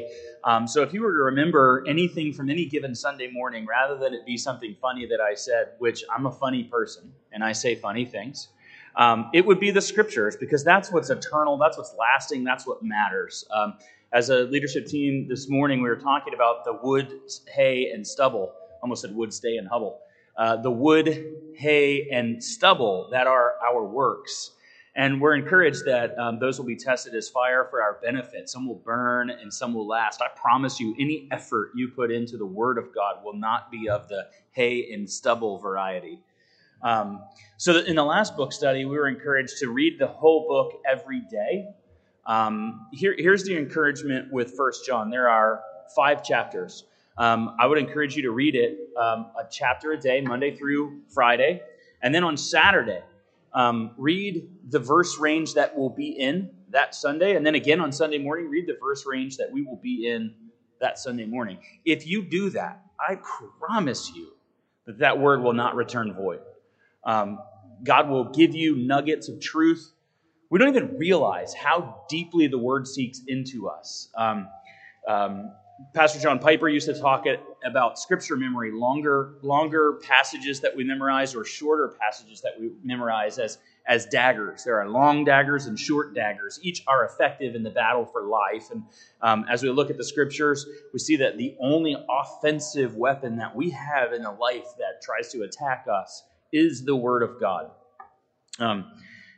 today. Um, so if you were to remember anything from any given Sunday morning, rather than it be something funny that I said, which I'm a funny person and I say funny things, um, it would be the scriptures because that's what's eternal, that's what's lasting, that's what matters. Um, as a leadership team this morning, we were talking about the wood, hay, and stubble. Almost said wood, stay, and hubble. Uh, the wood, hay, and stubble that are our works. And we're encouraged that um, those will be tested as fire for our benefit. Some will burn and some will last. I promise you, any effort you put into the Word of God will not be of the hay and stubble variety. Um, so, in the last book study, we were encouraged to read the whole book every day. Um, here, here's the encouragement with First John there are five chapters. Um, I would encourage you to read it um, a chapter a day, Monday through Friday. And then on Saturday, um, read the verse range that we'll be in that Sunday. And then again on Sunday morning, read the verse range that we will be in that Sunday morning. If you do that, I promise you that that word will not return void. Um, God will give you nuggets of truth. We don't even realize how deeply the word seeks into us. Um, um, Pastor John Piper used to talk about scripture memory, longer, longer passages that we memorize or shorter passages that we memorize as, as daggers. There are long daggers and short daggers. Each are effective in the battle for life. And um, as we look at the scriptures, we see that the only offensive weapon that we have in a life that tries to attack us is the Word of God. Um,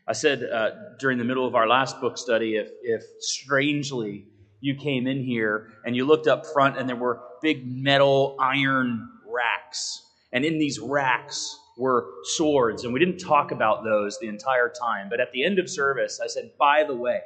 I said uh, during the middle of our last book study, if, if strangely, you came in here and you looked up front and there were big metal iron racks. And in these racks were swords. And we didn't talk about those the entire time. But at the end of service, I said, by the way,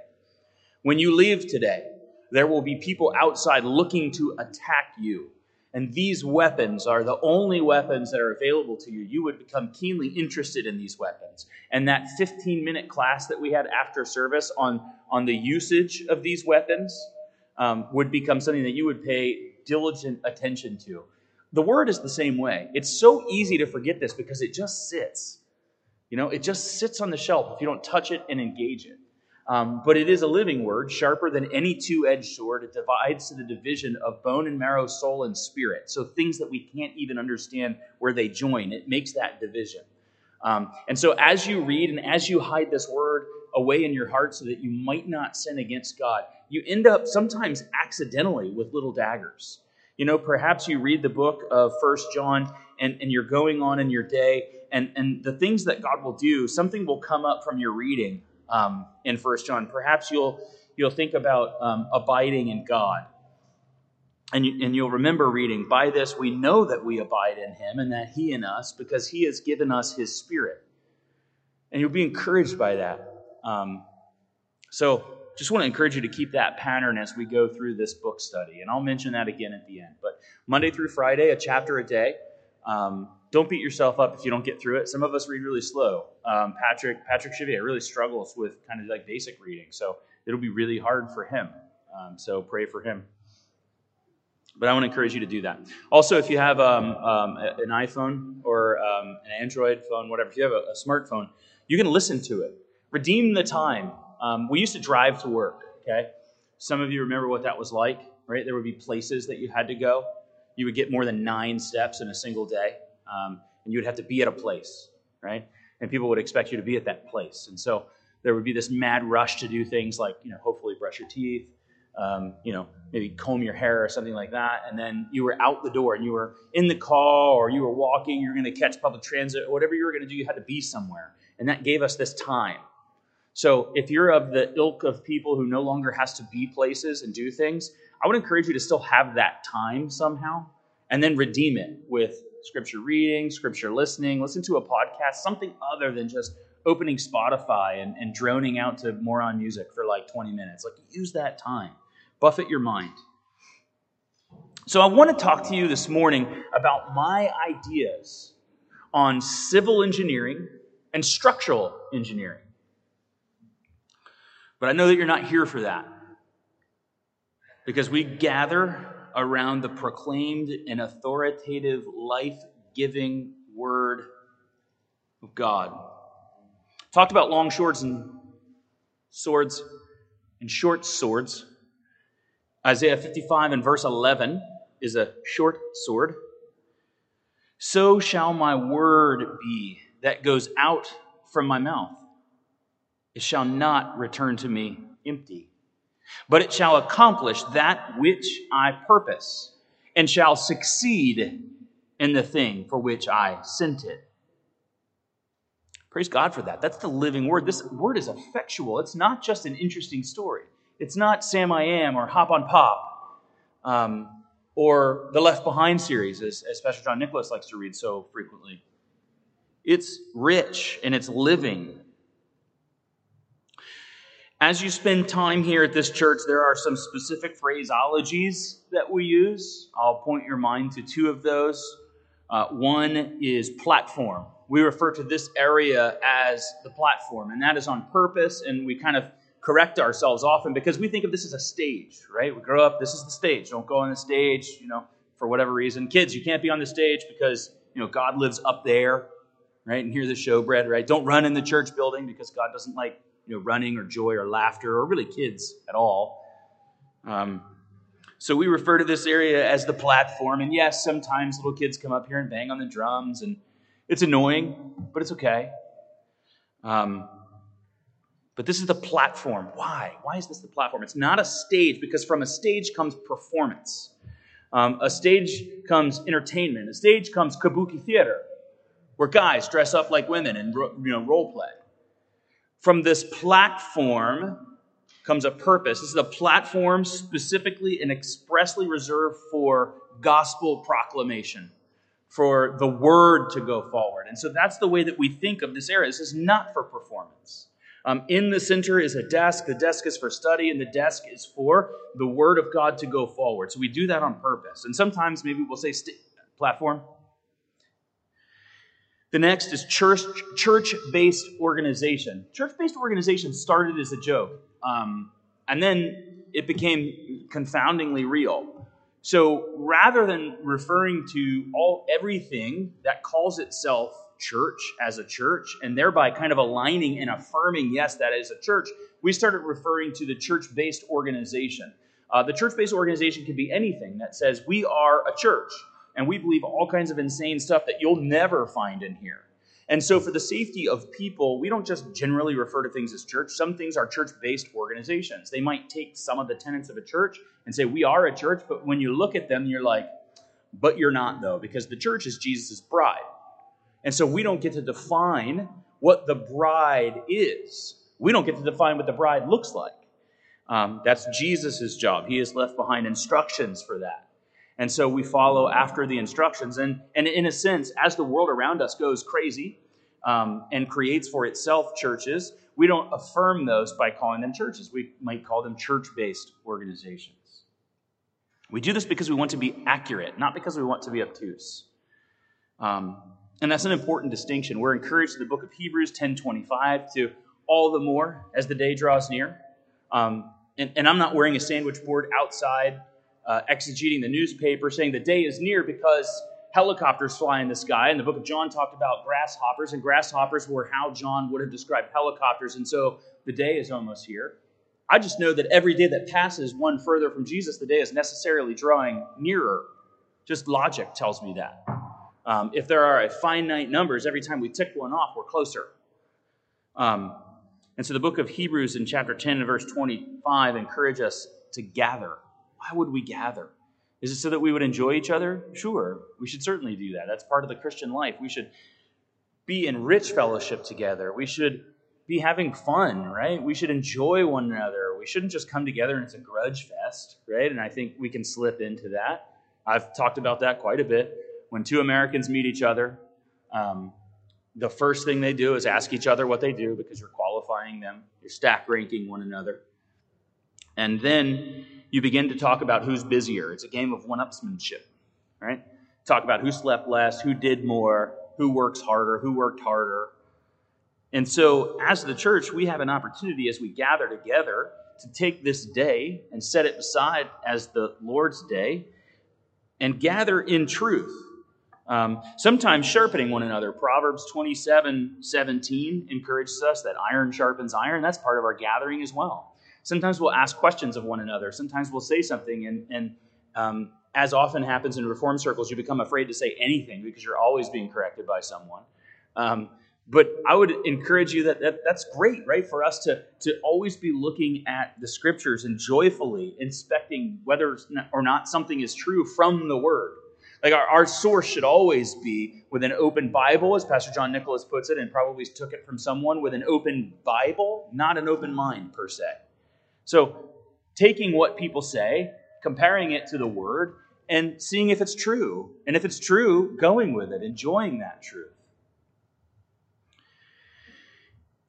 when you leave today, there will be people outside looking to attack you. And these weapons are the only weapons that are available to you. You would become keenly interested in these weapons. And that 15 minute class that we had after service on, on the usage of these weapons um, would become something that you would pay diligent attention to. The word is the same way. It's so easy to forget this because it just sits. You know, it just sits on the shelf if you don't touch it and engage it. Um, but it is a living word, sharper than any two edged sword. It divides to the division of bone and marrow, soul and spirit. So things that we can't even understand where they join, it makes that division. Um, and so as you read and as you hide this word away in your heart so that you might not sin against God, you end up sometimes accidentally with little daggers. You know, perhaps you read the book of First John and, and you're going on in your day, and, and the things that God will do, something will come up from your reading um, in First John. Perhaps you'll you'll think about um, abiding in God. And, you, and you'll remember reading, by this we know that we abide in him and that he in us because he has given us his spirit. And you'll be encouraged by that. Um, so just want to encourage you to keep that pattern as we go through this book study. And I'll mention that again at the end. But Monday through Friday, a chapter a day. Um, don't beat yourself up if you don't get through it. Some of us read really slow. Um, Patrick Patrick Chevier really struggles with kind of like basic reading, so it'll be really hard for him. Um, so pray for him. But I want to encourage you to do that. Also, if you have um, um an iPhone or um, an Android phone, whatever, if you have a, a smartphone, you can listen to it. Redeem the time um, we used to drive to work, okay? Some of you remember what that was like, right? There would be places that you had to go. You would get more than nine steps in a single day, um, and you would have to be at a place, right? And people would expect you to be at that place. And so there would be this mad rush to do things like, you know, hopefully brush your teeth, um, you know, maybe comb your hair or something like that. And then you were out the door and you were in the car or you were walking, you were going to catch public transit, or whatever you were going to do, you had to be somewhere. And that gave us this time so if you're of the ilk of people who no longer has to be places and do things, I would encourage you to still have that time somehow and then redeem it with scripture reading, scripture listening, listen to a podcast, something other than just opening Spotify and, and droning out to moron music for like 20 minutes. Like use that time. Buffet your mind. So I want to talk to you this morning about my ideas on civil engineering and structural engineering. But I know that you're not here for that. Because we gather around the proclaimed and authoritative, life giving word of God. Talked about long swords and swords and short swords. Isaiah 55 and verse 11 is a short sword. So shall my word be that goes out from my mouth. It shall not return to me empty, but it shall accomplish that which I purpose, and shall succeed in the thing for which I sent it. Praise God for that. That's the living word. This word is effectual. It's not just an interesting story. It's not Sam I Am or Hop on Pop um, or the Left Behind series, as, as Pastor John Nicholas likes to read so frequently. It's rich and it's living. As you spend time here at this church, there are some specific phraseologies that we use. I'll point your mind to two of those. Uh, one is platform. We refer to this area as the platform, and that is on purpose, and we kind of correct ourselves often because we think of this as a stage, right? We grow up, this is the stage. Don't go on the stage, you know, for whatever reason. Kids, you can't be on the stage because, you know, God lives up there, right? And hear the showbread, right? Don't run in the church building because God doesn't like you know, running or joy or laughter or really kids at all. Um, so we refer to this area as the platform. And yes, sometimes little kids come up here and bang on the drums, and it's annoying, but it's okay. Um, but this is the platform. Why? Why is this the platform? It's not a stage because from a stage comes performance. Um, a stage comes entertainment. A stage comes kabuki theater, where guys dress up like women and you know role play. From this platform comes a purpose. This is a platform specifically and expressly reserved for gospel proclamation, for the word to go forward. And so that's the way that we think of this area. This is not for performance. Um, in the center is a desk. The desk is for study, and the desk is for the word of God to go forward. So we do that on purpose. And sometimes maybe we'll say st- platform, the next is church church based organization. Church based organization started as a joke, um, and then it became confoundingly real. So rather than referring to all everything that calls itself church as a church, and thereby kind of aligning and affirming, yes, that is a church, we started referring to the church based organization. Uh, the church based organization can be anything that says we are a church and we believe all kinds of insane stuff that you'll never find in here. And so, for the safety of people, we don't just generally refer to things as church. Some things are church based organizations. They might take some of the tenets of a church and say, We are a church, but when you look at them, you're like, But you're not, though, because the church is Jesus' bride. And so, we don't get to define what the bride is. We don't get to define what the bride looks like. Um, that's Jesus' job. He has left behind instructions for that. And so we follow after the instructions. And, and in a sense, as the world around us goes crazy um, and creates for itself churches, we don't affirm those by calling them churches. We might call them church based organizations. We do this because we want to be accurate, not because we want to be obtuse. Um, and that's an important distinction. We're encouraged in the book of Hebrews 10:25 to all the more as the day draws near. Um, and, and, I'm not wearing a sandwich board outside uh, exegeting the newspaper, saying the day is near because helicopters fly in the sky. And the book of John talked about grasshoppers, and grasshoppers were how John would have described helicopters. And so the day is almost here. I just know that every day that passes one further from Jesus, the day is necessarily drawing nearer. Just logic tells me that. Um, if there are a finite numbers, every time we tick one off, we're closer. Um, and so the book of Hebrews in chapter 10 and verse 25 encourage us to gather why would we gather? Is it so that we would enjoy each other? Sure, we should certainly do that. That's part of the Christian life. We should be in rich fellowship together. We should be having fun, right? We should enjoy one another. We shouldn't just come together and it's a grudge fest, right? And I think we can slip into that. I've talked about that quite a bit. When two Americans meet each other, um, the first thing they do is ask each other what they do because you're qualifying them, you're stack ranking one another. And then you begin to talk about who's busier. It's a game of one upsmanship, right? Talk about who slept less, who did more, who works harder, who worked harder. And so, as the church, we have an opportunity as we gather together to take this day and set it aside as the Lord's day and gather in truth. Um, sometimes sharpening one another. Proverbs 27 17 encourages us that iron sharpens iron. That's part of our gathering as well. Sometimes we'll ask questions of one another. Sometimes we'll say something, and, and um, as often happens in reform circles, you become afraid to say anything because you're always being corrected by someone. Um, but I would encourage you that, that that's great, right? For us to, to always be looking at the scriptures and joyfully inspecting whether or not something is true from the word. Like our, our source should always be with an open Bible, as Pastor John Nicholas puts it, and probably took it from someone with an open Bible, not an open mind per se. So taking what people say, comparing it to the word, and seeing if it's true. And if it's true, going with it, enjoying that truth.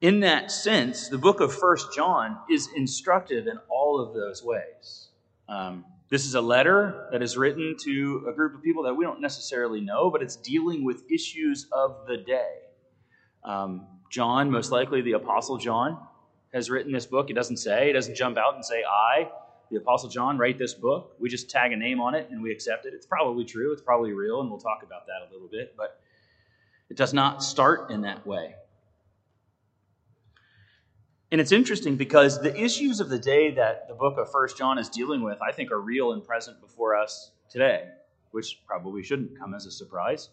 In that sense, the book of First John is instructive in all of those ways. Um, this is a letter that is written to a group of people that we don't necessarily know, but it's dealing with issues of the day. Um, John, most likely the Apostle John, has written this book. It doesn't say, it doesn't jump out and say, I, the Apostle John, write this book. We just tag a name on it and we accept it. It's probably true, it's probably real, and we'll talk about that a little bit, but it does not start in that way. And it's interesting because the issues of the day that the book of First John is dealing with, I think, are real and present before us today, which probably shouldn't come as a surprise.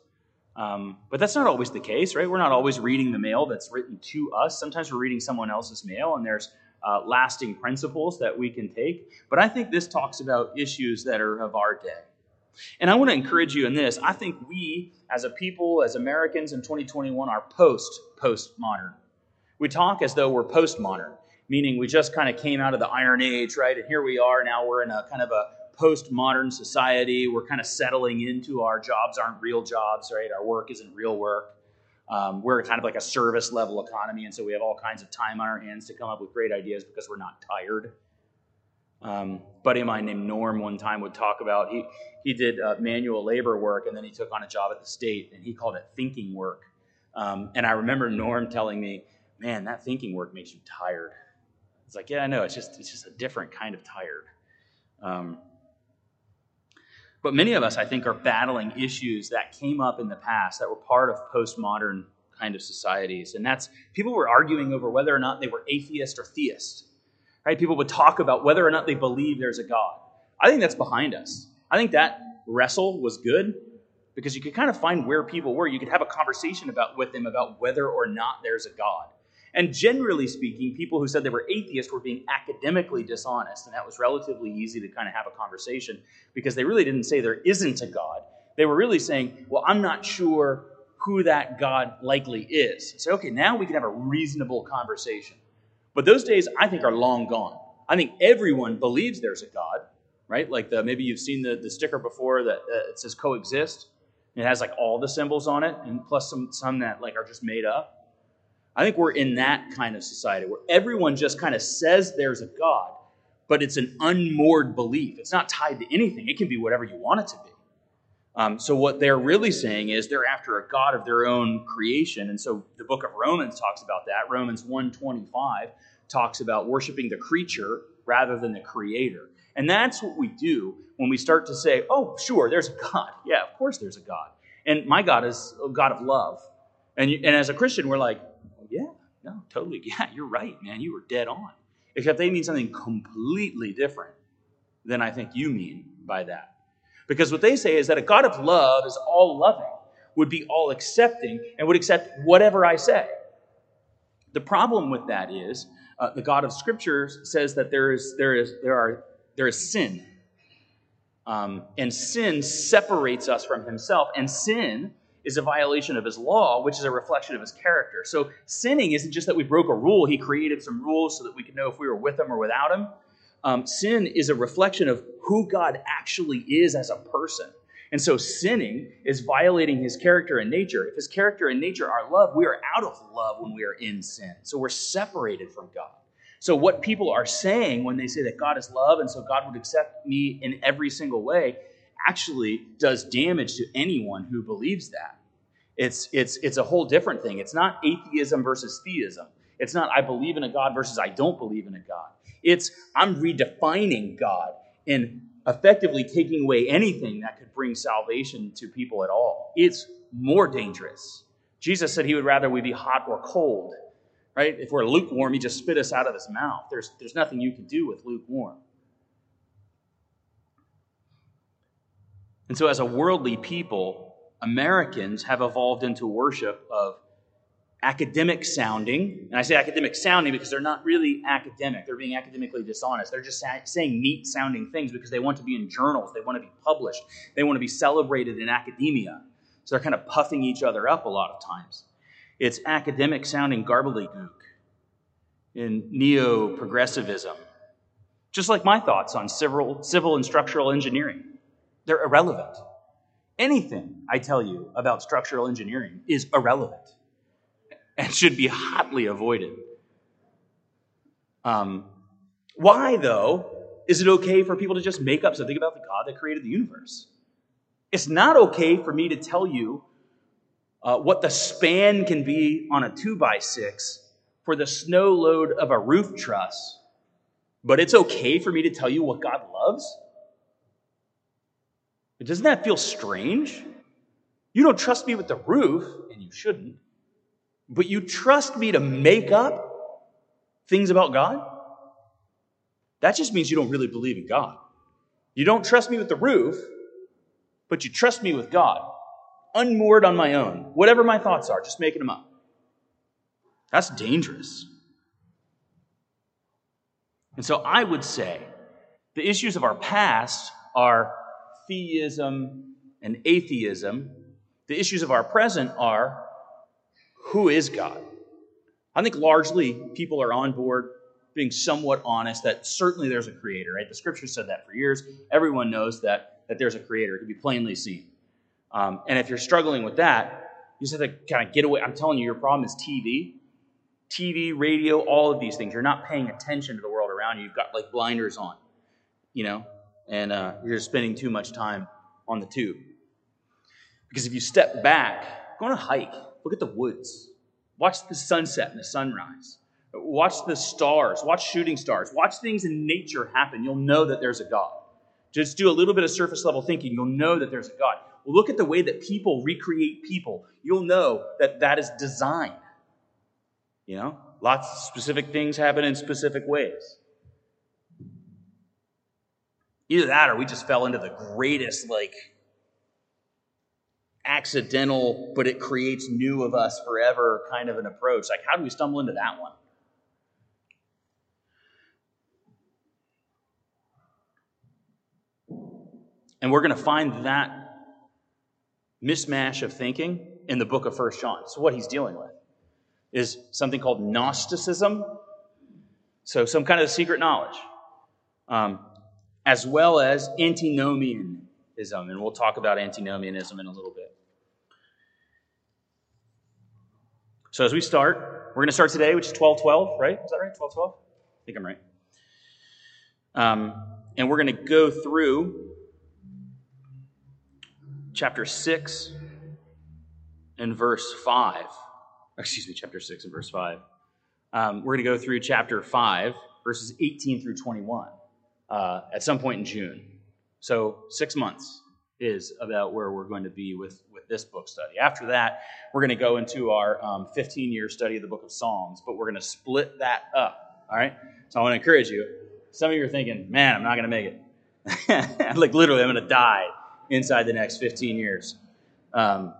Um, but that's not always the case, right? We're not always reading the mail that's written to us. Sometimes we're reading someone else's mail, and there's uh, lasting principles that we can take. But I think this talks about issues that are of our day. And I want to encourage you in this. I think we, as a people, as Americans in 2021, are post postmodern. We talk as though we're postmodern, meaning we just kind of came out of the Iron Age, right? And here we are now, we're in a kind of a postmodern society. We're kind of settling into our jobs aren't real jobs, right? Our work isn't real work. Um, we're kind of like a service level economy, and so we have all kinds of time on our hands to come up with great ideas because we're not tired. Um, buddy of mine named Norm one time would talk about he he did uh, manual labor work, and then he took on a job at the state, and he called it thinking work. Um, and I remember Norm telling me, man, that thinking work makes you tired. It's like, yeah, I know. It's just it's just a different kind of tired. Um, but many of us, I think, are battling issues that came up in the past that were part of postmodern kind of societies, and that's people were arguing over whether or not they were atheist or theist. Right? People would talk about whether or not they believe there's a God. I think that's behind us. I think that wrestle was good because you could kind of find where people were. You could have a conversation about with them about whether or not there's a God. And generally speaking, people who said they were atheists were being academically dishonest. And that was relatively easy to kind of have a conversation because they really didn't say there isn't a God. They were really saying, well, I'm not sure who that God likely is. So, okay, now we can have a reasonable conversation. But those days, I think, are long gone. I think everyone believes there's a God, right? Like the maybe you've seen the, the sticker before that uh, it says coexist. It has like all the symbols on it, and plus some some that like are just made up. I think we're in that kind of society where everyone just kind of says there's a God, but it's an unmoored belief. It's not tied to anything. It can be whatever you want it to be. Um, so what they're really saying is they're after a God of their own creation, and so the book of Romans talks about that. Romans 125 talks about worshiping the creature rather than the creator. And that's what we do when we start to say, oh, sure, there's a God. Yeah, of course there's a God. And my God is a God of love. And, and as a Christian, we're like, no, totally. Yeah, you're right, man. You were dead on. Except they mean something completely different than I think you mean by that. Because what they say is that a God of love is all loving, would be all accepting, and would accept whatever I say. The problem with that is uh, the God of Scripture says that there is, there is, there are, there is sin. Um, and sin separates us from Himself. And sin is a violation of his law, which is a reflection of his character. So sinning isn't just that we broke a rule, he created some rules so that we could know if we were with him or without him. Um, sin is a reflection of who God actually is as a person. And so sinning is violating his character and nature. If his character and nature are love, we are out of love when we are in sin. So we're separated from God. So what people are saying when they say that God is love and so God would accept me in every single way actually does damage to anyone who believes that. It's, it's, it's a whole different thing. It's not atheism versus theism. It's not I believe in a God versus I don't believe in a God. It's I'm redefining God and effectively taking away anything that could bring salvation to people at all. It's more dangerous. Jesus said he would rather we be hot or cold, right? If we're lukewarm, he just spit us out of his mouth. There's, there's nothing you can do with lukewarm. And so, as a worldly people, Americans have evolved into worship of academic sounding. And I say academic sounding because they're not really academic. They're being academically dishonest. They're just saying neat sounding things because they want to be in journals. They want to be published. They want to be celebrated in academia. So they're kind of puffing each other up a lot of times. It's academic sounding gobbledygook in neo progressivism. Just like my thoughts on civil, civil and structural engineering, they're irrelevant. Anything I tell you about structural engineering is irrelevant and should be hotly avoided. Um, why, though, is it okay for people to just make up something about the God that created the universe? It's not okay for me to tell you uh, what the span can be on a 2 by 6 for the snow load of a roof truss, but it's okay for me to tell you what God loves? Doesn't that feel strange? You don't trust me with the roof, and you shouldn't, but you trust me to make up things about God? That just means you don't really believe in God. You don't trust me with the roof, but you trust me with God, unmoored on my own. Whatever my thoughts are, just making them up. That's dangerous. And so I would say the issues of our past are theism and atheism. The issues of our present are who is God? I think largely people are on board being somewhat honest that certainly there's a creator, right? The scripture said that for years. Everyone knows that, that there's a creator. It can be plainly seen. Um, and if you're struggling with that, you just have to kind of get away. I'm telling you, your problem is TV. TV, radio, all of these things. You're not paying attention to the world around you. You've got like blinders on, you know, and uh, you're spending too much time on the tube. Because if you step back, go on a hike, look at the woods, watch the sunset and the sunrise, watch the stars, watch shooting stars, watch things in nature happen. You'll know that there's a God. Just do a little bit of surface level thinking. You'll know that there's a God. Look at the way that people recreate people. You'll know that that is design. You know, lots of specific things happen in specific ways. Either that or we just fell into the greatest, like, accidental, but it creates new of us forever kind of an approach. Like, how do we stumble into that one? And we're going to find that mismatch of thinking in the book of First John. So, what he's dealing with is something called Gnosticism. So, some kind of secret knowledge, um, as well as antinomianism. And we'll talk about antinomianism in a little bit. So, as we start, we're going to start today, which is 1212, right? Is that right? 1212? I think I'm right. Um, and we're going to go through chapter 6 and verse 5 excuse me, chapter 6 and verse 5. Um, we're going to go through chapter 5, verses 18 through 21, uh, at some point in June. So, six months is about where we're going to be with, with this book study. After that, we're going to go into our 15 um, year study of the book of Psalms, but we're going to split that up. All right? So, I want to encourage you. Some of you are thinking, man, I'm not going to make it. like, literally, I'm going to die inside the next 15 years. Um,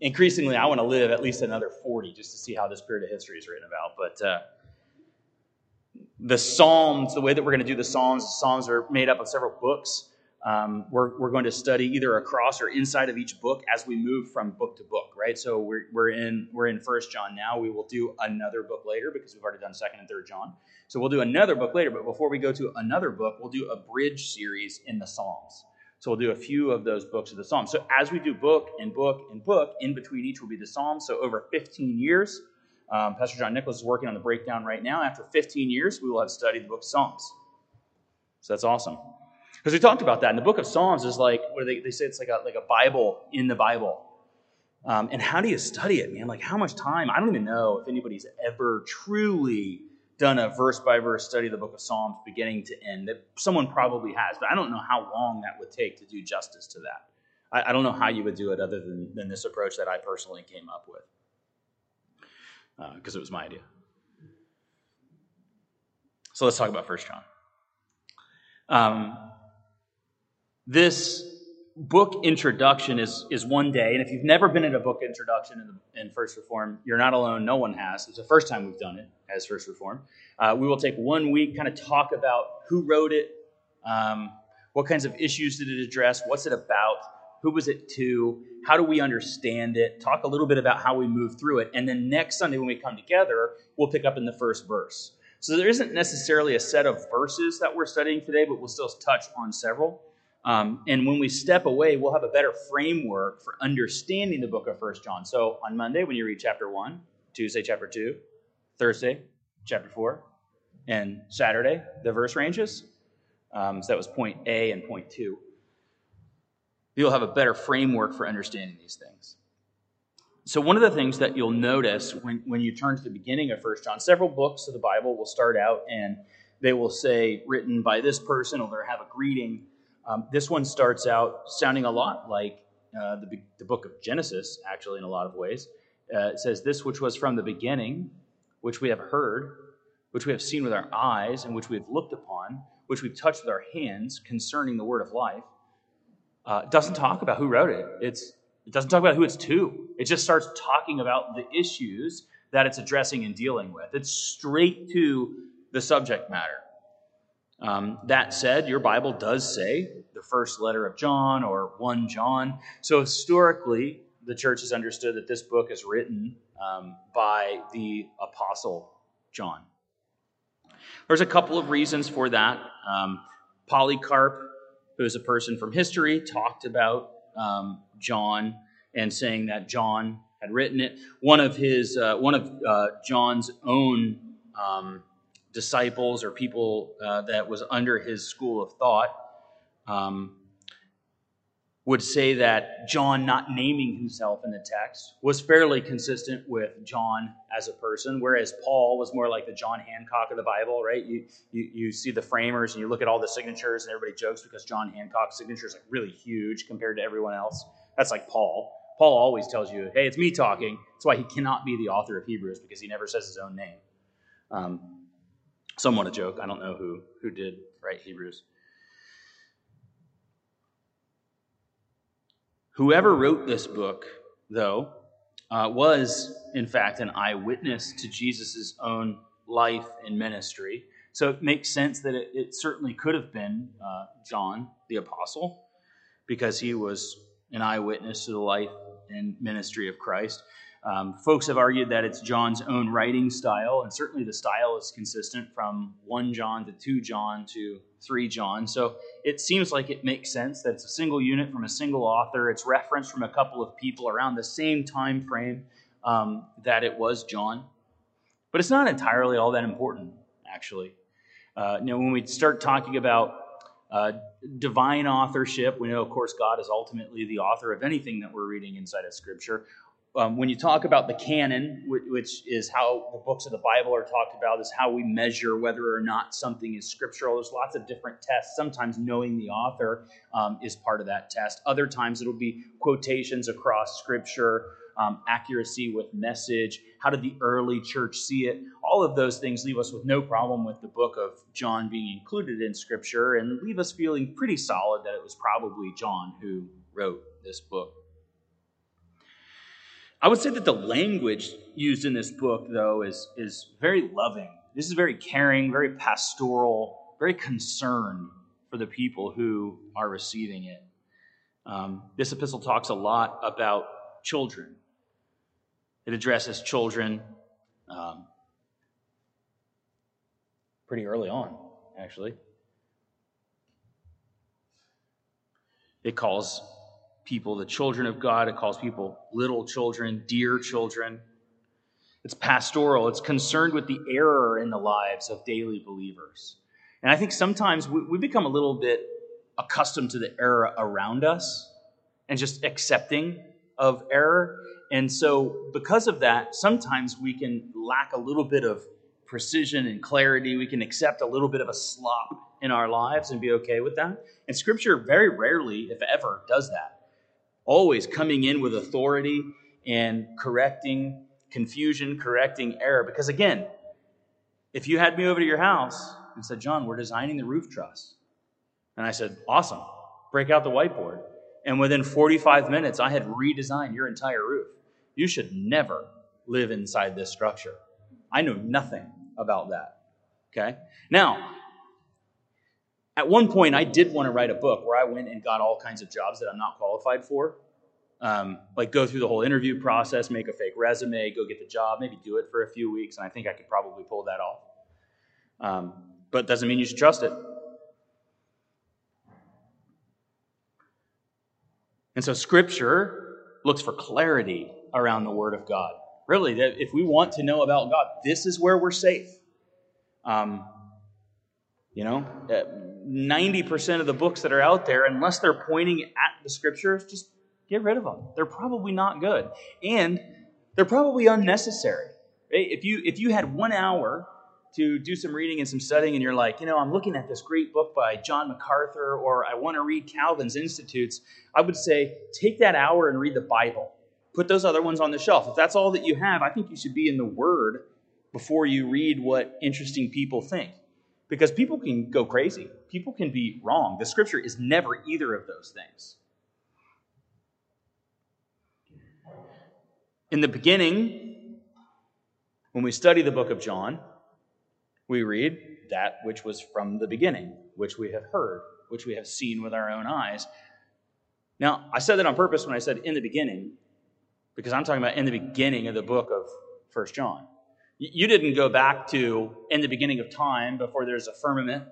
increasingly, I want to live at least another 40 just to see how this period of history is written about. But uh, the Psalms, the way that we're going to do the Psalms, the Psalms are made up of several books. Um, we're, we're going to study either across or inside of each book as we move from book to book, right? So we're, we're in we're in First John now. We will do another book later because we've already done Second and Third John. So we'll do another book later. But before we go to another book, we'll do a bridge series in the Psalms. So we'll do a few of those books of the Psalms. So as we do book and book and book, in between each will be the Psalms. So over 15 years, um, Pastor John Nicholas is working on the breakdown right now. After 15 years, we will have studied the book of Psalms. So that's awesome. Because we talked about that. And the book of Psalms is like, do they, they say it's like a, like a Bible in the Bible. Um, and how do you study it, man? Like, how much time? I don't even know if anybody's ever truly done a verse by verse study of the book of Psalms beginning to end. That someone probably has, but I don't know how long that would take to do justice to that. I, I don't know how you would do it other than, than this approach that I personally came up with. Because uh, it was my idea. So let's talk about First John. Um, this book introduction is, is one day, and if you've never been in a book introduction in, the, in First Reform, you're not alone. No one has. It's the first time we've done it as First Reform. Uh, we will take one week, kind of talk about who wrote it, um, what kinds of issues did it address, what's it about, who was it to, how do we understand it, talk a little bit about how we move through it, and then next Sunday when we come together, we'll pick up in the first verse. So there isn't necessarily a set of verses that we're studying today, but we'll still touch on several. Um, and when we step away, we'll have a better framework for understanding the book of First John. So on Monday, when you read chapter 1, Tuesday, chapter 2, Thursday, chapter 4, and Saturday, the verse ranges. Um, so that was point A and point 2. You'll have a better framework for understanding these things. So, one of the things that you'll notice when, when you turn to the beginning of First John, several books of the Bible will start out and they will say, written by this person, or they'll have a greeting. Um, this one starts out sounding a lot like uh, the, the book of Genesis, actually, in a lot of ways. Uh, it says, This which was from the beginning, which we have heard, which we have seen with our eyes, and which we have looked upon, which we've touched with our hands concerning the word of life, uh, doesn't talk about who wrote it. It's it doesn't talk about who it's to. It just starts talking about the issues that it's addressing and dealing with. It's straight to the subject matter. Um, that said, your Bible does say the first letter of John or 1 John. So historically, the church has understood that this book is written um, by the Apostle John. There's a couple of reasons for that. Um, Polycarp, who is a person from history, talked about um, John and saying that John had written it. One of his, uh, one of uh, John's own um, disciples or people uh, that was under his school of thought um, would say that John not naming himself in the text was fairly consistent with John as a person, whereas Paul was more like the John Hancock of the Bible, right? You, you, you see the framers and you look at all the signatures, and everybody jokes because John Hancock's signature is like really huge compared to everyone else. That's like Paul. Paul always tells you, hey, it's me talking. That's why he cannot be the author of Hebrews because he never says his own name. Um, somewhat a joke. I don't know who, who did write Hebrews. Whoever wrote this book, though, uh, was in fact an eyewitness to Jesus' own life and ministry. So it makes sense that it, it certainly could have been uh, John the Apostle because he was an eyewitness to the life and ministry of Christ. Um, folks have argued that it's John's own writing style, and certainly the style is consistent from 1 John to 2 John to 3 John. So it seems like it makes sense that it's a single unit from a single author. It's referenced from a couple of people around the same time frame um, that it was John. But it's not entirely all that important, actually. Uh, you know, when we start talking about uh, divine authorship, we know, of course, God is ultimately the author of anything that we're reading inside of Scripture um, when you talk about the canon, which is how the books of the Bible are talked about, is how we measure whether or not something is scriptural. There's lots of different tests. Sometimes knowing the author um, is part of that test. Other times it'll be quotations across scripture, um, accuracy with message. How did the early church see it? All of those things leave us with no problem with the book of John being included in scripture and leave us feeling pretty solid that it was probably John who wrote this book. I would say that the language used in this book, though, is, is very loving. This is very caring, very pastoral, very concerned for the people who are receiving it. Um, this epistle talks a lot about children. It addresses children um, pretty early on, actually. It calls people the children of God. It calls people little children, dear children. It's pastoral, it's concerned with the error in the lives of daily believers. And I think sometimes we, we become a little bit accustomed to the error around us and just accepting of error. And so, because of that, sometimes we can lack a little bit of precision and clarity. We can accept a little bit of a slop in our lives and be okay with that. And Scripture very rarely, if ever, does that always coming in with authority and correcting confusion, correcting error. Because again, if you had me over to your house and said, John, we're designing the roof truss, and I said, awesome, break out the whiteboard. And within 45 minutes, I had redesigned your entire roof. You should never live inside this structure. I know nothing about that. Okay? Now, at one point, I did want to write a book where I went and got all kinds of jobs that I'm not qualified for. Um, like go through the whole interview process, make a fake resume, go get the job, maybe do it for a few weeks, and I think I could probably pull that off. Um, but doesn't mean you should trust it. And so Scripture looks for clarity around the Word of God. Really, if we want to know about God, this is where we're safe. Um, you know, 90% uh, of the books that are out there, unless they're pointing at the Scriptures, just get rid of them. They're probably not good. And they're probably unnecessary. Right? If you, if you had one hour to do some reading and some studying, and you're like, you know, I'm looking at this great book by John MacArthur, or I want to read Calvin's Institutes, I would say take that hour and read the Bible. Put those other ones on the shelf. If that's all that you have, I think you should be in the Word before you read what interesting people think. Because people can go crazy, people can be wrong. The Scripture is never either of those things. In the beginning, when we study the book of John, we read that which was from the beginning, which we have heard, which we have seen with our own eyes. Now, I said that on purpose when I said in the beginning, because I'm talking about in the beginning of the book of First John. You didn't go back to in the beginning of time before there's a firmament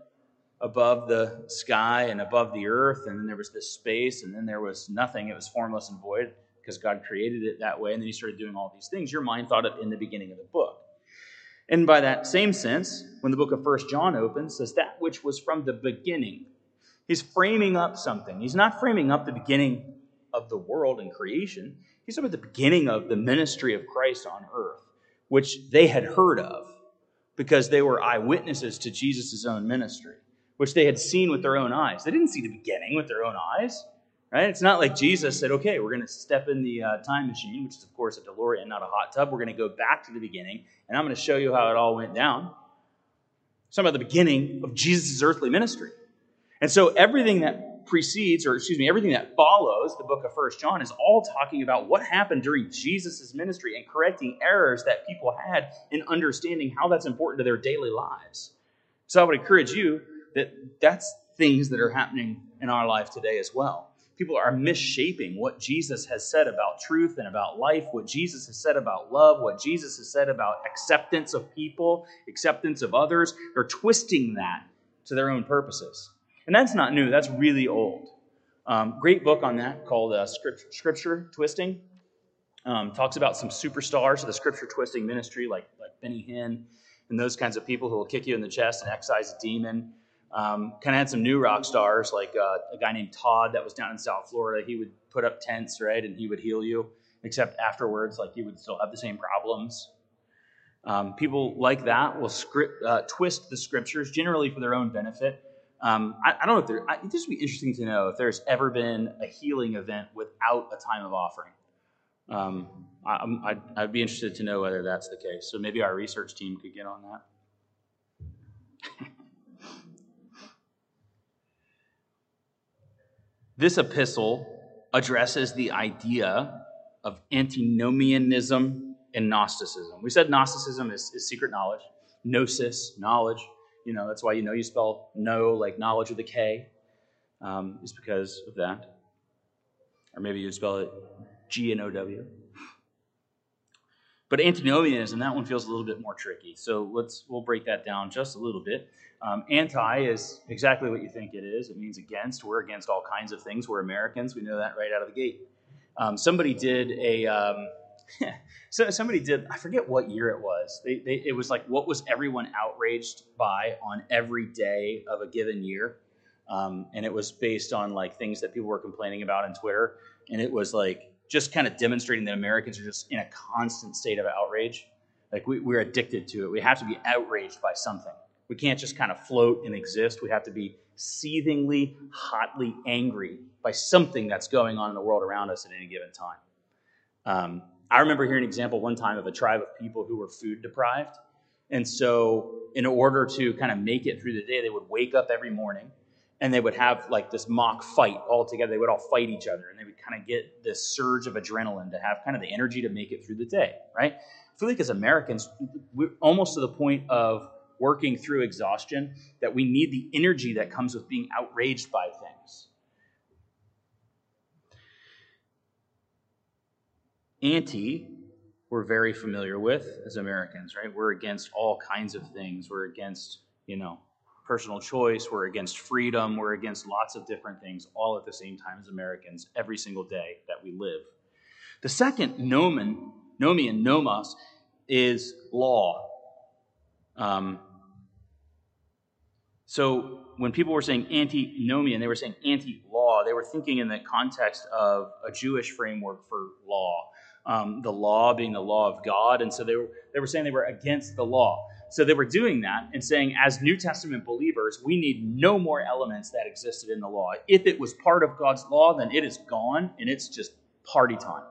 above the sky and above the earth, and then there was this space, and then there was nothing. It was formless and void because God created it that way, and then He started doing all these things. Your mind thought of in the beginning of the book. And by that same sense, when the book of First John opens, says that which was from the beginning. He's framing up something. He's not framing up the beginning of the world and creation. He's talking about the beginning of the ministry of Christ on earth, which they had heard of because they were eyewitnesses to Jesus' own ministry, which they had seen with their own eyes. They didn't see the beginning with their own eyes. Right? It's not like Jesus said, okay, we're going to step in the uh, time machine, which is, of course, a DeLorean, not a hot tub. We're going to go back to the beginning, and I'm going to show you how it all went down. Some of the beginning of Jesus' earthly ministry. And so everything that precedes, or excuse me, everything that follows the book of First John is all talking about what happened during Jesus' ministry and correcting errors that people had in understanding how that's important to their daily lives. So I would encourage you that that's things that are happening in our life today as well people are misshaping what Jesus has said about truth and about life, what Jesus has said about love, what Jesus has said about acceptance of people, acceptance of others. They're twisting that to their own purposes. And that's not new, that's really old. Um, great book on that called uh, Scripture, Twisting. Um, talks about some superstars of the Scripture twisting ministry, like, like Benny Hinn and those kinds of people who will kick you in the chest and excise a demon. Um, kind of had some new rock stars, like uh, a guy named Todd that was down in South Florida. He would put up tents, right, and he would heal you, except afterwards, like you would still have the same problems. Um, people like that will script, uh, twist the scriptures, generally for their own benefit. Um, I, I, don't know if there. I, this would be interesting to know if there's ever been a healing event without a time of offering. Um, I, would be interested to know whether that's the case. So maybe our research team could get on that. This epistle addresses the idea of antinomianism and Gnosticism. We said Gnosticism is, is secret knowledge, gnosis, knowledge. You know, that's why you know you spell know like knowledge with a K, um, is because of that. Or maybe you spell it G N O W. But antinomianism, that one feels a little bit more tricky. So let's we'll break that down just a little bit. Um, anti is exactly what you think it is. It means against. We're against all kinds of things. We're Americans. We know that right out of the gate. Um, somebody did a. Um, so somebody did. I forget what year it was. They, they, it was like what was everyone outraged by on every day of a given year, um, and it was based on like things that people were complaining about on Twitter, and it was like just kind of demonstrating that Americans are just in a constant state of outrage. Like we, we're addicted to it. We have to be outraged by something. We can't just kind of float and exist. We have to be seethingly, hotly angry by something that's going on in the world around us at any given time. Um, I remember hearing an example one time of a tribe of people who were food deprived. And so, in order to kind of make it through the day, they would wake up every morning and they would have like this mock fight all together. They would all fight each other and they would kind of get this surge of adrenaline to have kind of the energy to make it through the day, right? I feel like as Americans, we're almost to the point of working through exhaustion that we need the energy that comes with being outraged by things. Anti, we're very familiar with as Americans, right? We're against all kinds of things. We're against, you know, personal choice. We're against freedom. We're against lots of different things all at the same time as Americans every single day that we live. The second nomen, nomian, nomos, is law. Um, so when people were saying antinomian, they were saying anti-law. They were thinking in the context of a Jewish framework for law, um, the law being the law of God, and so they were they were saying they were against the law. So they were doing that and saying, as New Testament believers, we need no more elements that existed in the law. If it was part of God's law, then it is gone and it's just party time.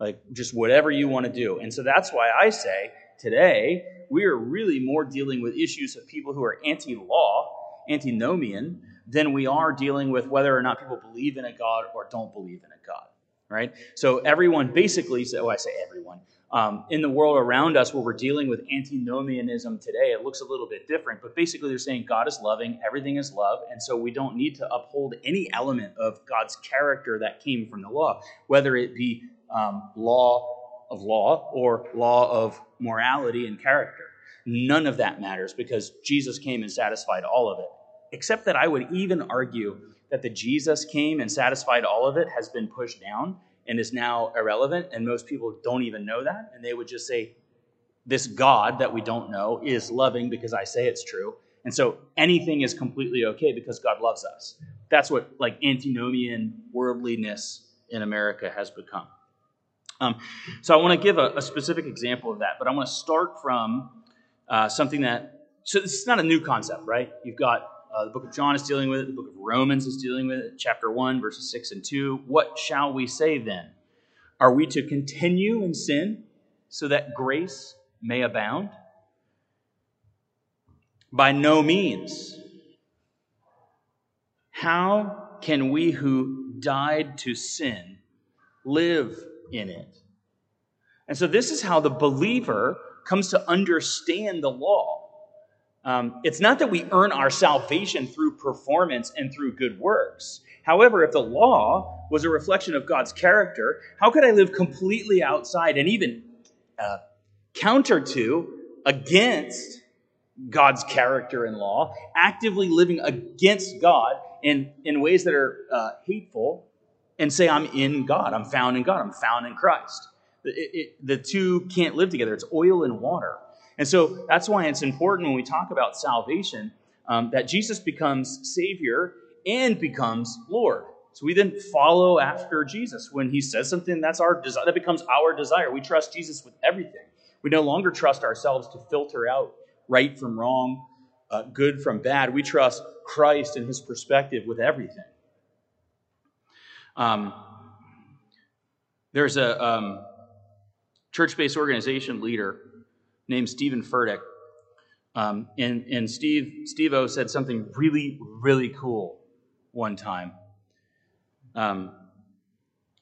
Like just whatever you want to do. And so that's why I say today we are really more dealing with issues of people who are anti law, antinomian, than we are dealing with whether or not people believe in a God or don't believe in a God. Right? So everyone basically, so I say everyone, um, in the world around us where we're dealing with antinomianism today, it looks a little bit different. But basically, they're saying God is loving, everything is love, and so we don't need to uphold any element of God's character that came from the law, whether it be um, law of law or law of morality and character. None of that matters because Jesus came and satisfied all of it. Except that I would even argue that the Jesus came and satisfied all of it has been pushed down and is now irrelevant, and most people don't even know that, and they would just say, This God that we don't know is loving because I say it's true. And so anything is completely okay because God loves us. That's what like antinomian worldliness in America has become. Um, so I want to give a, a, specific example of that, but I want to start from uh, something that, so this is not a new concept, right? You've got uh, the book of John is dealing with it. The book of Romans is dealing with it. Chapter 1, verses 6 and 2. What shall we say then? Are we to continue in sin so that grace may abound? By no means. How can we who died to sin live in it? And so, this is how the believer comes to understand the law. Um, it's not that we earn our salvation through performance and through good works. However, if the law was a reflection of God's character, how could I live completely outside and even uh, counter to, against God's character and law, actively living against God in, in ways that are uh, hateful, and say, I'm in God, I'm found in God, I'm found in Christ? It, it, the two can't live together. It's oil and water. And so that's why it's important when we talk about salvation um, that Jesus becomes Savior and becomes Lord. So we then follow after Jesus. When he says something, that's our desire. That becomes our desire. We trust Jesus with everything. We no longer trust ourselves to filter out right from wrong, uh, good from bad. We trust Christ and his perspective with everything. Um, there's a um, church based organization leader named Steven Furtick. Um, and and Steve Steve O said something really really cool one time. Um,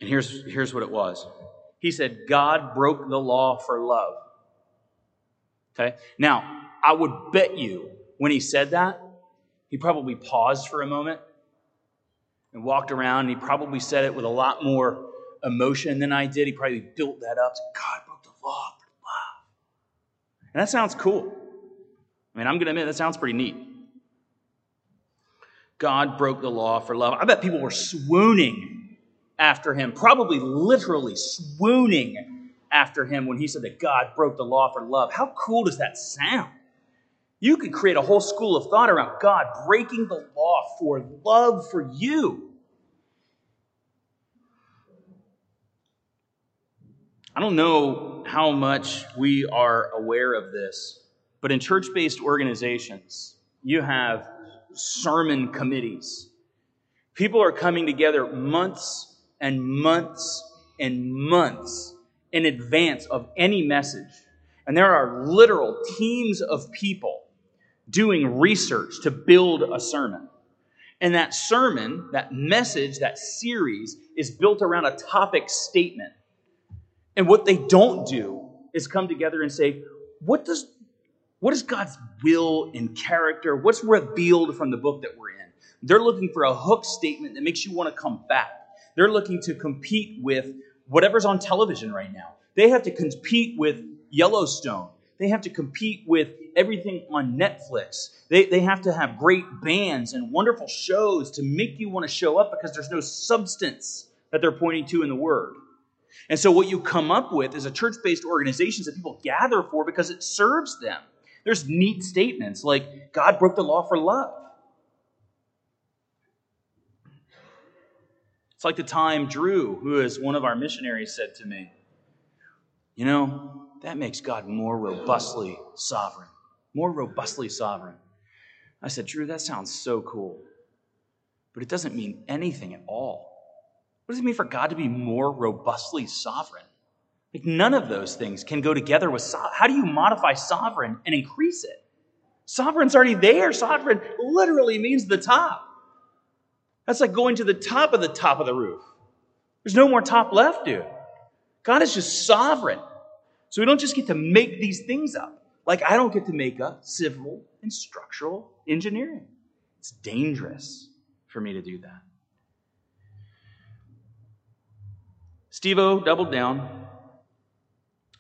and here's here's what it was. He said God broke the law for love. Okay. Now I would bet you when he said that he probably paused for a moment and walked around. And he probably said it with a lot more emotion than I did. He probably built that up. God broke the law and that sounds cool. I mean, I'm going to admit that sounds pretty neat. God broke the law for love. I bet people were swooning after him, probably literally swooning after him when he said that God broke the law for love. How cool does that sound? You could create a whole school of thought around God breaking the law for love for you. I don't know how much we are aware of this, but in church based organizations, you have sermon committees. People are coming together months and months and months in advance of any message. And there are literal teams of people doing research to build a sermon. And that sermon, that message, that series is built around a topic statement. And what they don't do is come together and say, what does what is God's will and character? What's revealed from the book that we're in? They're looking for a hook statement that makes you want to come back. They're looking to compete with whatever's on television right now. They have to compete with Yellowstone. They have to compete with everything on Netflix. They, they have to have great bands and wonderful shows to make you want to show up because there's no substance that they're pointing to in the Word. And so, what you come up with is a church based organizations that people gather for because it serves them. There's neat statements like God broke the law for love. It's like the time Drew, who is one of our missionaries, said to me, You know, that makes God more robustly sovereign. More robustly sovereign. I said, Drew, that sounds so cool. But it doesn't mean anything at all. What does it mean for God to be more robustly sovereign? Like none of those things can go together with so- how do you modify sovereign and increase it? Sovereign's already there. Sovereign literally means the top. That's like going to the top of the top of the roof. There's no more top left, dude. God is just sovereign. So we don't just get to make these things up. Like I don't get to make up civil and structural engineering. It's dangerous for me to do that. Steve O doubled down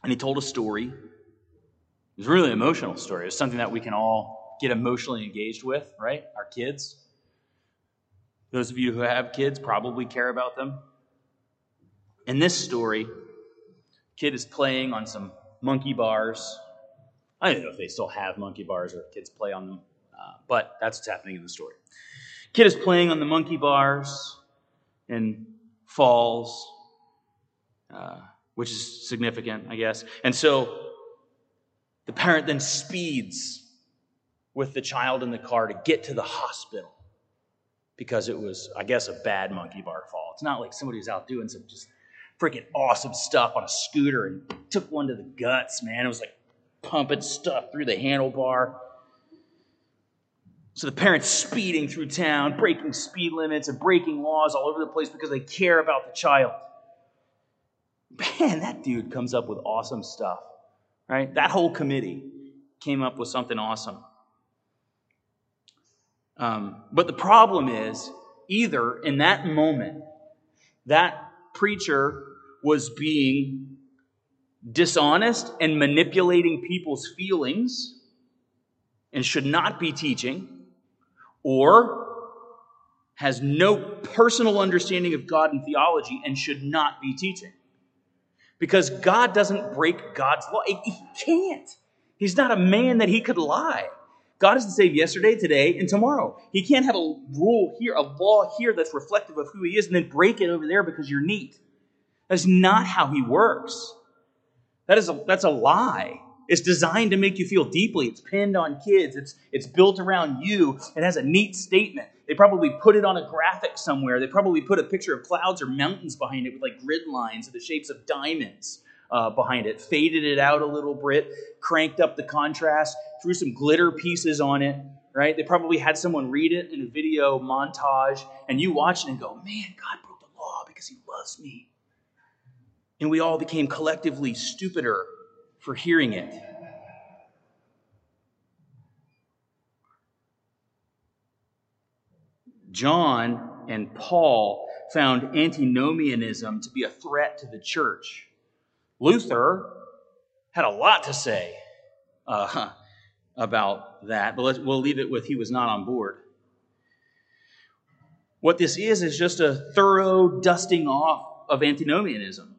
and he told a story. It was really emotional story. It was something that we can all get emotionally engaged with, right? Our kids. Those of you who have kids probably care about them. In this story, kid is playing on some monkey bars. I don't know if they still have monkey bars or kids play on them, uh, but that's what's happening in the story. Kid is playing on the monkey bars and falls. Uh, which is significant, I guess. And so the parent then speeds with the child in the car to get to the hospital because it was, I guess, a bad monkey bar fall. It's not like somebody was out doing some just freaking awesome stuff on a scooter and took one to the guts, man. It was like pumping stuff through the handlebar. So the parents speeding through town, breaking speed limits and breaking laws all over the place because they care about the child man, that dude comes up with awesome stuff, right? That whole committee came up with something awesome. Um, but the problem is, either in that moment, that preacher was being dishonest and manipulating people's feelings and should not be teaching, or has no personal understanding of God and theology and should not be teaching because God doesn't break God's law. He can't. He's not a man that he could lie. God is the same yesterday, today, and tomorrow. He can't have a rule here, a law here that's reflective of who he is, and then break it over there because you're neat. That's not how he works. That is a, that's a lie. It's designed to make you feel deeply. It's pinned on kids. It's, it's built around you. It has a neat statement. They probably put it on a graphic somewhere. They probably put a picture of clouds or mountains behind it with like grid lines or the shapes of diamonds uh, behind it, faded it out a little bit, cranked up the contrast, threw some glitter pieces on it, right? They probably had someone read it in a video montage, and you watch it and go, man, God broke the law because he loves me. And we all became collectively stupider for hearing it. John and Paul found antinomianism to be a threat to the church. Luther had a lot to say uh, about that, but we'll leave it with he was not on board. What this is, is just a thorough dusting off of antinomianism,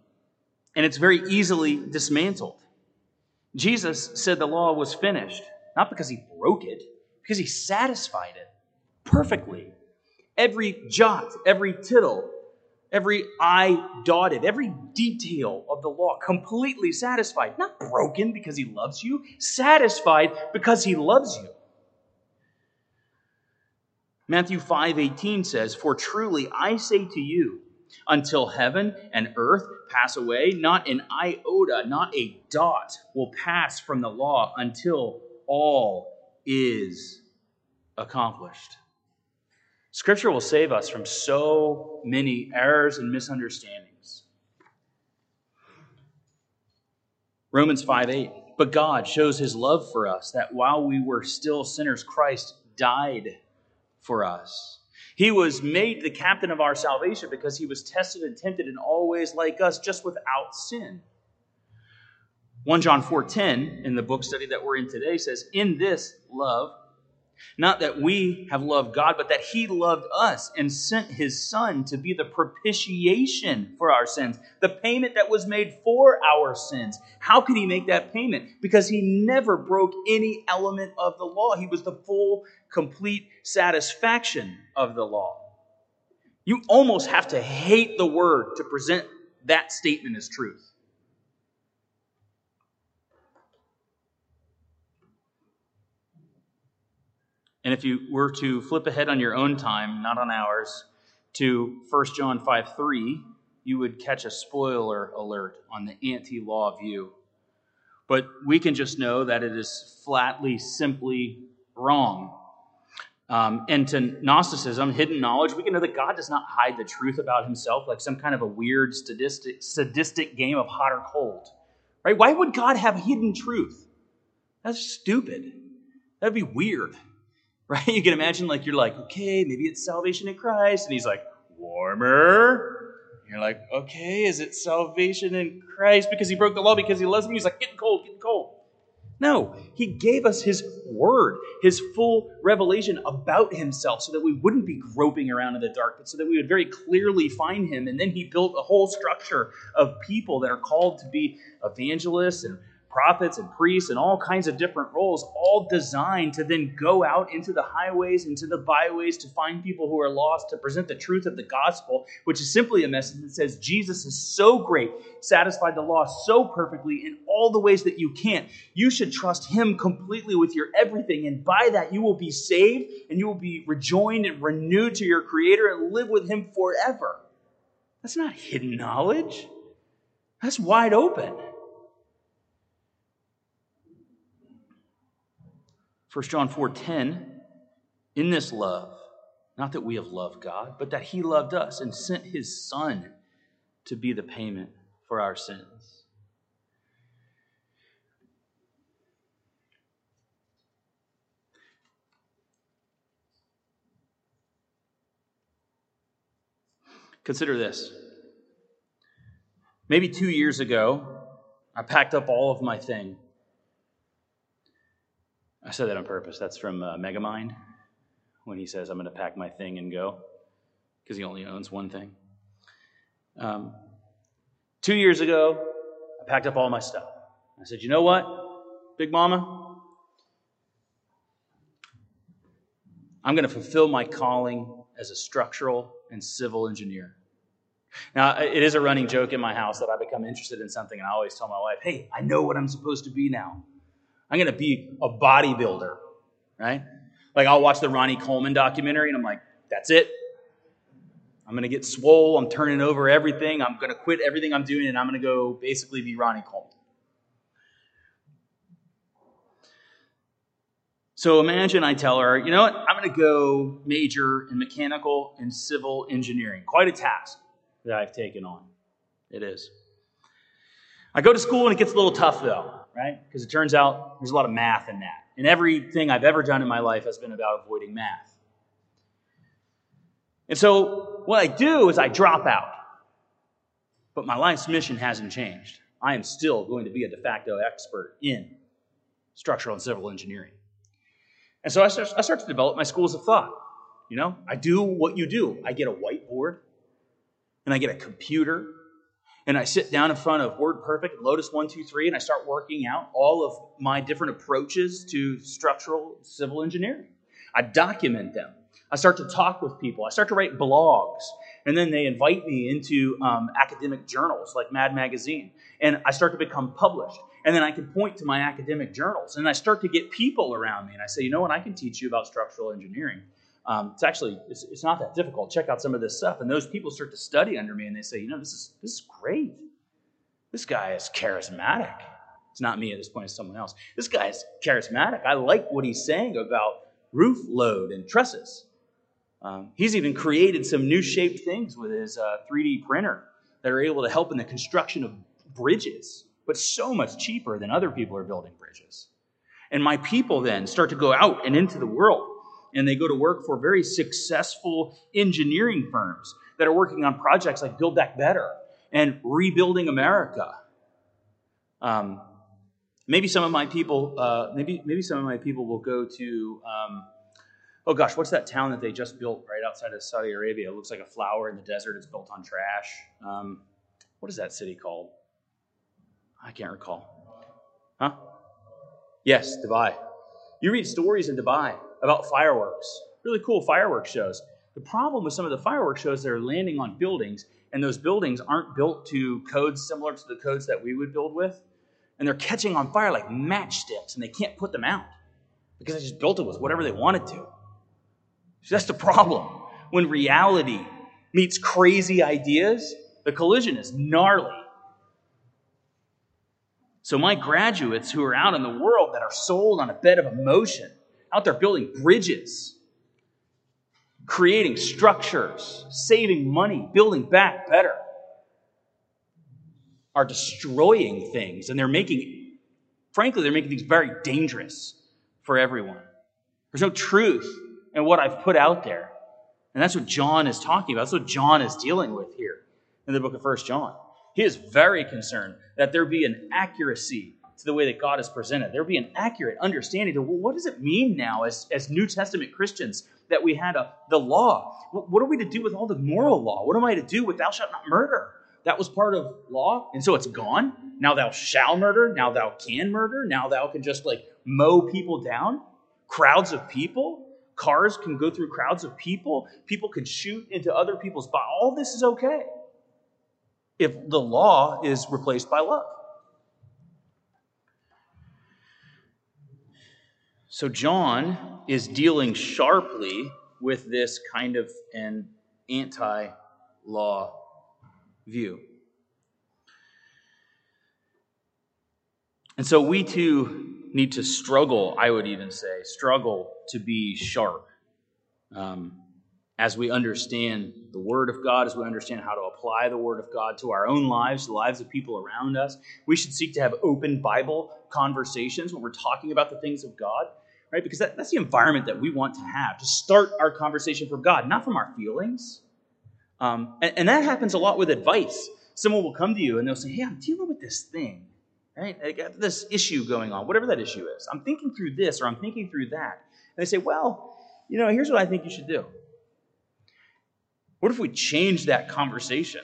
and it's very easily dismantled. Jesus said the law was finished, not because he broke it, because he satisfied it perfectly every jot, every tittle, every I dotted, every detail of the law completely satisfied, not broken because he loves you, satisfied because he loves you. Matthew 5:18 says, "For truly I say to you, until heaven and earth pass away. Not an iota, not a dot will pass from the law until all is accomplished. Scripture will save us from so many errors and misunderstandings. Romans 5 8. But God shows his love for us that while we were still sinners, Christ died for us. He was made the captain of our salvation because he was tested and tempted in all ways like us, just without sin. 1 John 4:10 in the book study that we're in today says, "In this love not that we have loved God, but that He loved us and sent His Son to be the propitiation for our sins, the payment that was made for our sins. How could He make that payment? Because He never broke any element of the law. He was the full, complete satisfaction of the law. You almost have to hate the word to present that statement as truth. And if you were to flip ahead on your own time, not on ours, to 1 John 5 3, you would catch a spoiler alert on the anti law view. But we can just know that it is flatly, simply wrong. Um, and to Gnosticism, hidden knowledge, we can know that God does not hide the truth about himself like some kind of a weird sadistic, sadistic game of hot or cold. Right? Why would God have hidden truth? That's stupid. That'd be weird right? You can imagine like you're like, okay, maybe it's salvation in Christ, and he's like, warmer. You're like, okay, is it salvation in Christ because he broke the law because he loves me? He's like, getting cold, getting cold. No, he gave us his word, his full revelation about himself so that we wouldn't be groping around in the dark, but so that we would very clearly find him. And then he built a whole structure of people that are called to be evangelists and prophets and priests and all kinds of different roles, all designed to then go out into the highways, into the byways to find people who are lost, to present the truth of the gospel, which is simply a message that says Jesus is so great, satisfied the law so perfectly in all the ways that you can't. You should trust Him completely with your everything, and by that you will be saved and you will be rejoined and renewed to your Creator and live with Him forever. That's not hidden knowledge. That's wide open. 1 John 4:10 in this love not that we have loved God but that he loved us and sent his son to be the payment for our sins. Consider this. Maybe 2 years ago I packed up all of my thing I said that on purpose. That's from uh, Megamind when he says, I'm going to pack my thing and go, because he only owns one thing. Um, two years ago, I packed up all my stuff. I said, You know what, Big Mama? I'm going to fulfill my calling as a structural and civil engineer. Now, it is a running joke in my house that I become interested in something, and I always tell my wife, Hey, I know what I'm supposed to be now. I'm going to be a bodybuilder, right? Like I'll watch the Ronnie Coleman documentary and I'm like, that's it. I'm going to get swole. I'm turning over everything. I'm going to quit everything I'm doing and I'm going to go basically be Ronnie Coleman. So imagine I tell her, you know what? I'm going to go major in mechanical and civil engineering. Quite a task that I've taken on. It is. I go to school and it gets a little tough though right? Because it turns out there's a lot of math in that. And everything I've ever done in my life has been about avoiding math. And so what I do is I drop out. But my life's mission hasn't changed. I am still going to be a de facto expert in structural and civil engineering. And so I start, I start to develop my schools of thought. You know, I do what you do. I get a whiteboard and I get a computer and I sit down in front of WordPerfect, and Lotus 123, and I start working out all of my different approaches to structural civil engineering. I document them. I start to talk with people. I start to write blogs. And then they invite me into um, academic journals like Mad Magazine. And I start to become published. And then I can point to my academic journals. And I start to get people around me. And I say, you know what? I can teach you about structural engineering. Um, it's actually it's, it's not that difficult. Check out some of this stuff, and those people start to study under me, and they say, you know, this is this is great. This guy is charismatic. It's not me at this point; it's someone else. This guy is charismatic. I like what he's saying about roof load and trusses. Um, he's even created some new shaped things with his uh, 3D printer that are able to help in the construction of bridges, but so much cheaper than other people are building bridges. And my people then start to go out and into the world, and they go to work for very successful engineering firms that are working on projects like Build Back Better and Rebuilding America. Um, maybe some of my people, uh, maybe maybe some of my people will go to. Um, oh gosh, what's that town that they just built right outside of Saudi Arabia? It looks like a flower in the desert. It's built on trash. Um, what is that city called? I can't recall. Huh? Yes, Dubai. You read stories in Dubai about fireworks, really cool fireworks shows. The problem with some of the fireworks shows, they're landing on buildings, and those buildings aren't built to codes similar to the codes that we would build with. And they're catching on fire like matchsticks, and they can't put them out because they just built it with whatever they wanted to. So that's the problem. When reality meets crazy ideas, the collision is gnarly. So, my graduates who are out in the world that are sold on a bed of emotion, out there building bridges, creating structures, saving money, building back better, are destroying things. And they're making, frankly, they're making things very dangerous for everyone. There's no truth in what I've put out there. And that's what John is talking about. That's what John is dealing with here in the book of First John. He is very concerned that there be an accuracy to the way that God is presented. There be an accurate understanding of well, what does it mean now as, as New Testament Christians that we had a, the law? What are we to do with all the moral law? What am I to do with thou shalt not murder? That was part of law, and so it's gone. Now thou shall murder. Now thou can murder. Now thou can just like mow people down. Crowds of people. Cars can go through crowds of people. People can shoot into other people's bodies. All this is okay if the law is replaced by love. So John is dealing sharply with this kind of an anti law view. And so we too need to struggle, I would even say, struggle to be sharp. Um, as we understand the Word of God, as we understand how to apply the Word of God to our own lives, the lives of people around us, we should seek to have open Bible conversations when we're talking about the things of God, right? Because that, that's the environment that we want to have, to start our conversation from God, not from our feelings. Um, and, and that happens a lot with advice. Someone will come to you and they'll say, Hey, I'm dealing with this thing, right? I got this issue going on, whatever that issue is. I'm thinking through this or I'm thinking through that. And they say, Well, you know, here's what I think you should do. What if we change that conversation?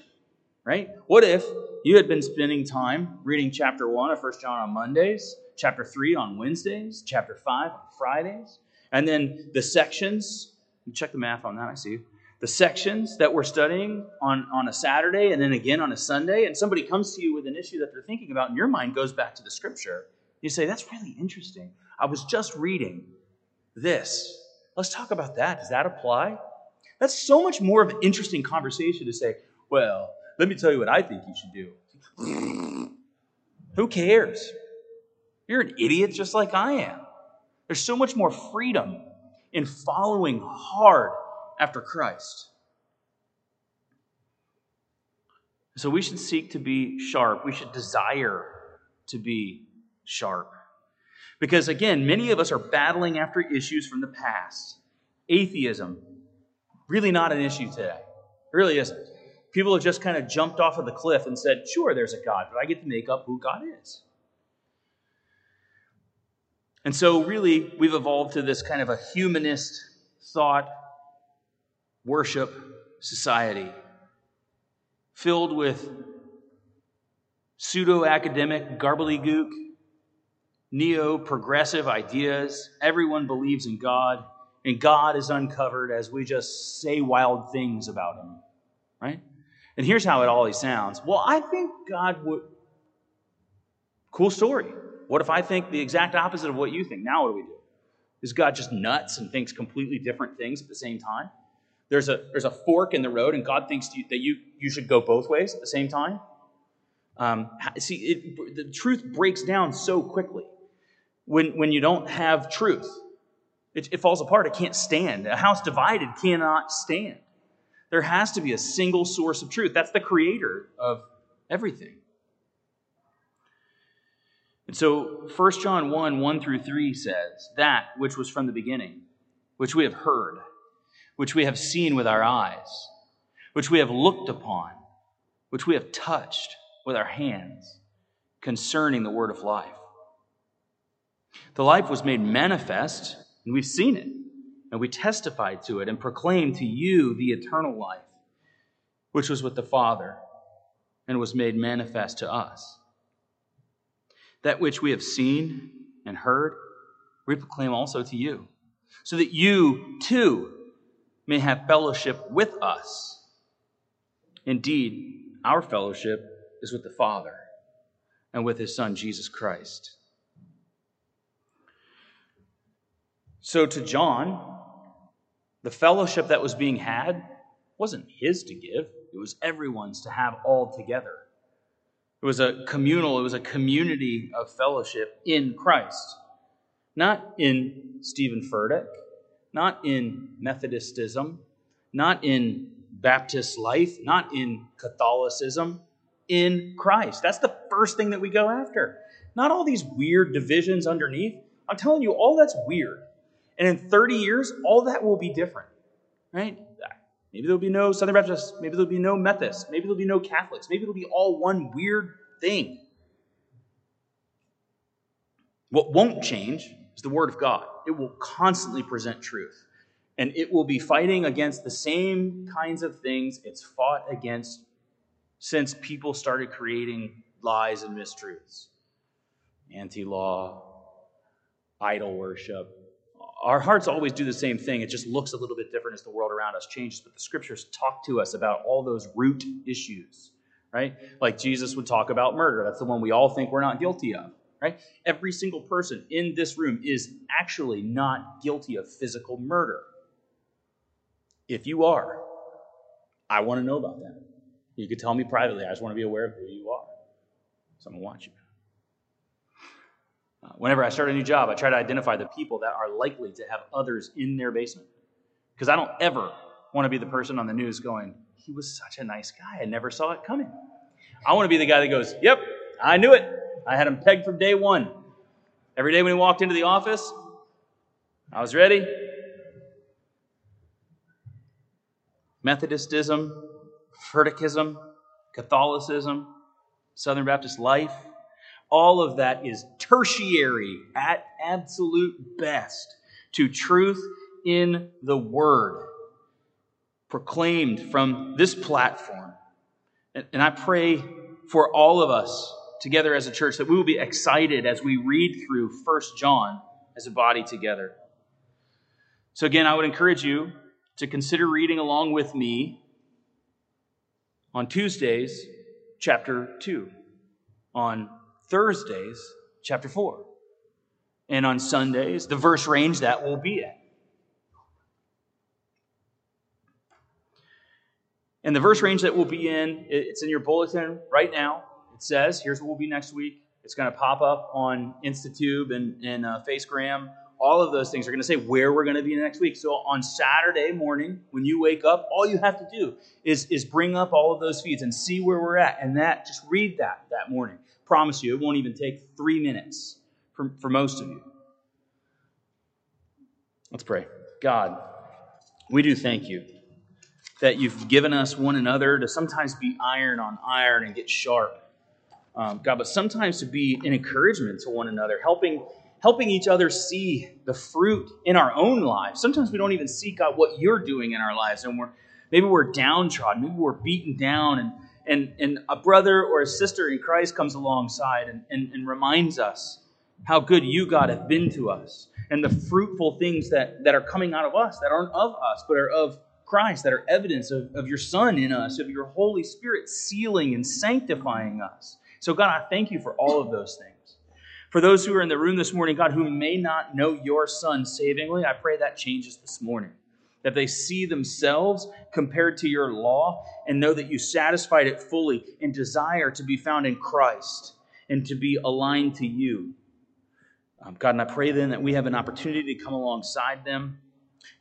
Right? What if you had been spending time reading chapter 1 of 1 John on Mondays, chapter 3 on Wednesdays, chapter 5 on Fridays, and then the sections, check the math on that, I see. The sections that we're studying on, on a Saturday and then again on a Sunday, and somebody comes to you with an issue that they're thinking about, and your mind goes back to the scripture. You say, That's really interesting. I was just reading this. Let's talk about that. Does that apply? That's so much more of an interesting conversation to say, well, let me tell you what I think you should do. Who cares? You're an idiot just like I am. There's so much more freedom in following hard after Christ. So we should seek to be sharp. We should desire to be sharp. Because again, many of us are battling after issues from the past atheism, Really not an issue today. It really isn't. People have just kind of jumped off of the cliff and said, sure, there's a God, but I get to make up who God is. And so, really, we've evolved to this kind of a humanist thought worship society filled with pseudo academic gobbledygook, neo progressive ideas. Everyone believes in God and God is uncovered as we just say wild things about him, right? And here's how it always sounds. Well, I think God would. Cool story. What if I think the exact opposite of what you think? Now what do we do? Is God just nuts and thinks completely different things at the same time? There's a, there's a fork in the road, and God thinks you, that you, you should go both ways at the same time? Um, see, it, the truth breaks down so quickly when, when you don't have truth. It, it falls apart. It can't stand. A house divided cannot stand. There has to be a single source of truth. That's the creator of everything. And so 1 John 1 1 through 3 says, That which was from the beginning, which we have heard, which we have seen with our eyes, which we have looked upon, which we have touched with our hands, concerning the word of life. The life was made manifest, and we've seen it, and we testified to it, and proclaimed to you the eternal life, which was with the Father, and was made manifest to us. That which we have seen and heard, we proclaim also to you, so that you too may have fellowship with us. Indeed, our fellowship is with the Father and with his Son, Jesus Christ. So, to John, the fellowship that was being had wasn't his to give, it was everyone's to have all together. It was a communal, it was a community of fellowship in Christ. Not in Steven Furtick, not in Methodistism, not in Baptist life, not in Catholicism, in Christ. That's the first thing that we go after. Not all these weird divisions underneath. I'm telling you, all that's weird. And in 30 years, all that will be different, right? Maybe there'll be no Southern Baptists. Maybe there'll be no Methodists. Maybe there'll be no Catholics. Maybe it'll be all one weird thing. What won't change is the Word of God. It will constantly present truth. And it will be fighting against the same kinds of things it's fought against since people started creating lies and mistruths anti law, idol worship, our hearts always do the same thing. It just looks a little bit different as the world around us changes. But the scriptures talk to us about all those root issues, right? Like Jesus would talk about murder. That's the one we all think we're not guilty of, right? Every single person in this room is actually not guilty of physical murder. If you are, I want to know about that. You could tell me privately. I just want to be aware of who you are. So I'm going to watch you. Uh, whenever I start a new job, I try to identify the people that are likely to have others in their basement. Because I don't ever want to be the person on the news going, he was such a nice guy. I never saw it coming. I want to be the guy that goes, yep, I knew it. I had him pegged from day one. Every day when he walked into the office, I was ready. Methodistism, Furtickism, Catholicism, Southern Baptist life, all of that is tertiary at absolute best to truth in the Word proclaimed from this platform. And I pray for all of us together as a church that we will be excited as we read through First John as a body together. So, again, I would encourage you to consider reading along with me on Tuesdays, chapter 2, on Thursdays, chapter 4. And on Sundays, the verse range that will be at. And the verse range that we'll be in, it's in your bulletin right now. It says, here's what we'll be next week. It's going to pop up on Institute and, and uh, Facegram all of those things are going to say where we're going to be next week. So on Saturday morning, when you wake up, all you have to do is, is bring up all of those feeds and see where we're at. And that, just read that that morning. Promise you, it won't even take three minutes for, for most of you. Let's pray. God, we do thank you that you've given us one another to sometimes be iron on iron and get sharp. Um, God, but sometimes to be an encouragement to one another, helping helping each other see the fruit in our own lives. Sometimes we don't even see God what you're doing in our lives, and we're maybe we're downtrodden, maybe we're beaten down, and and and a brother or a sister in Christ comes alongside and, and, and reminds us how good you, God, have been to us, and the fruitful things that, that are coming out of us that aren't of us, but are of Christ, that are evidence of, of your Son in us, of your Holy Spirit sealing and sanctifying us. So, God, I thank you for all of those things. For those who are in the room this morning, God, who may not know your Son savingly, I pray that changes this morning. That they see themselves compared to your law and know that you satisfied it fully and desire to be found in Christ and to be aligned to you. Um, God, and I pray then that we have an opportunity to come alongside them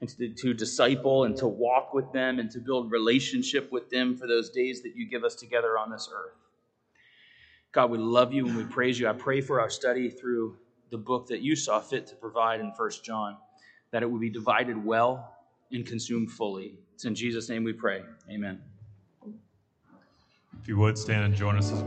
and to, to disciple and to walk with them and to build relationship with them for those days that you give us together on this earth. God, we love you and we praise you. I pray for our study through the book that you saw fit to provide in First John, that it would be divided well and consumed fully. It's in Jesus' name we pray. Amen. If you would stand and join us as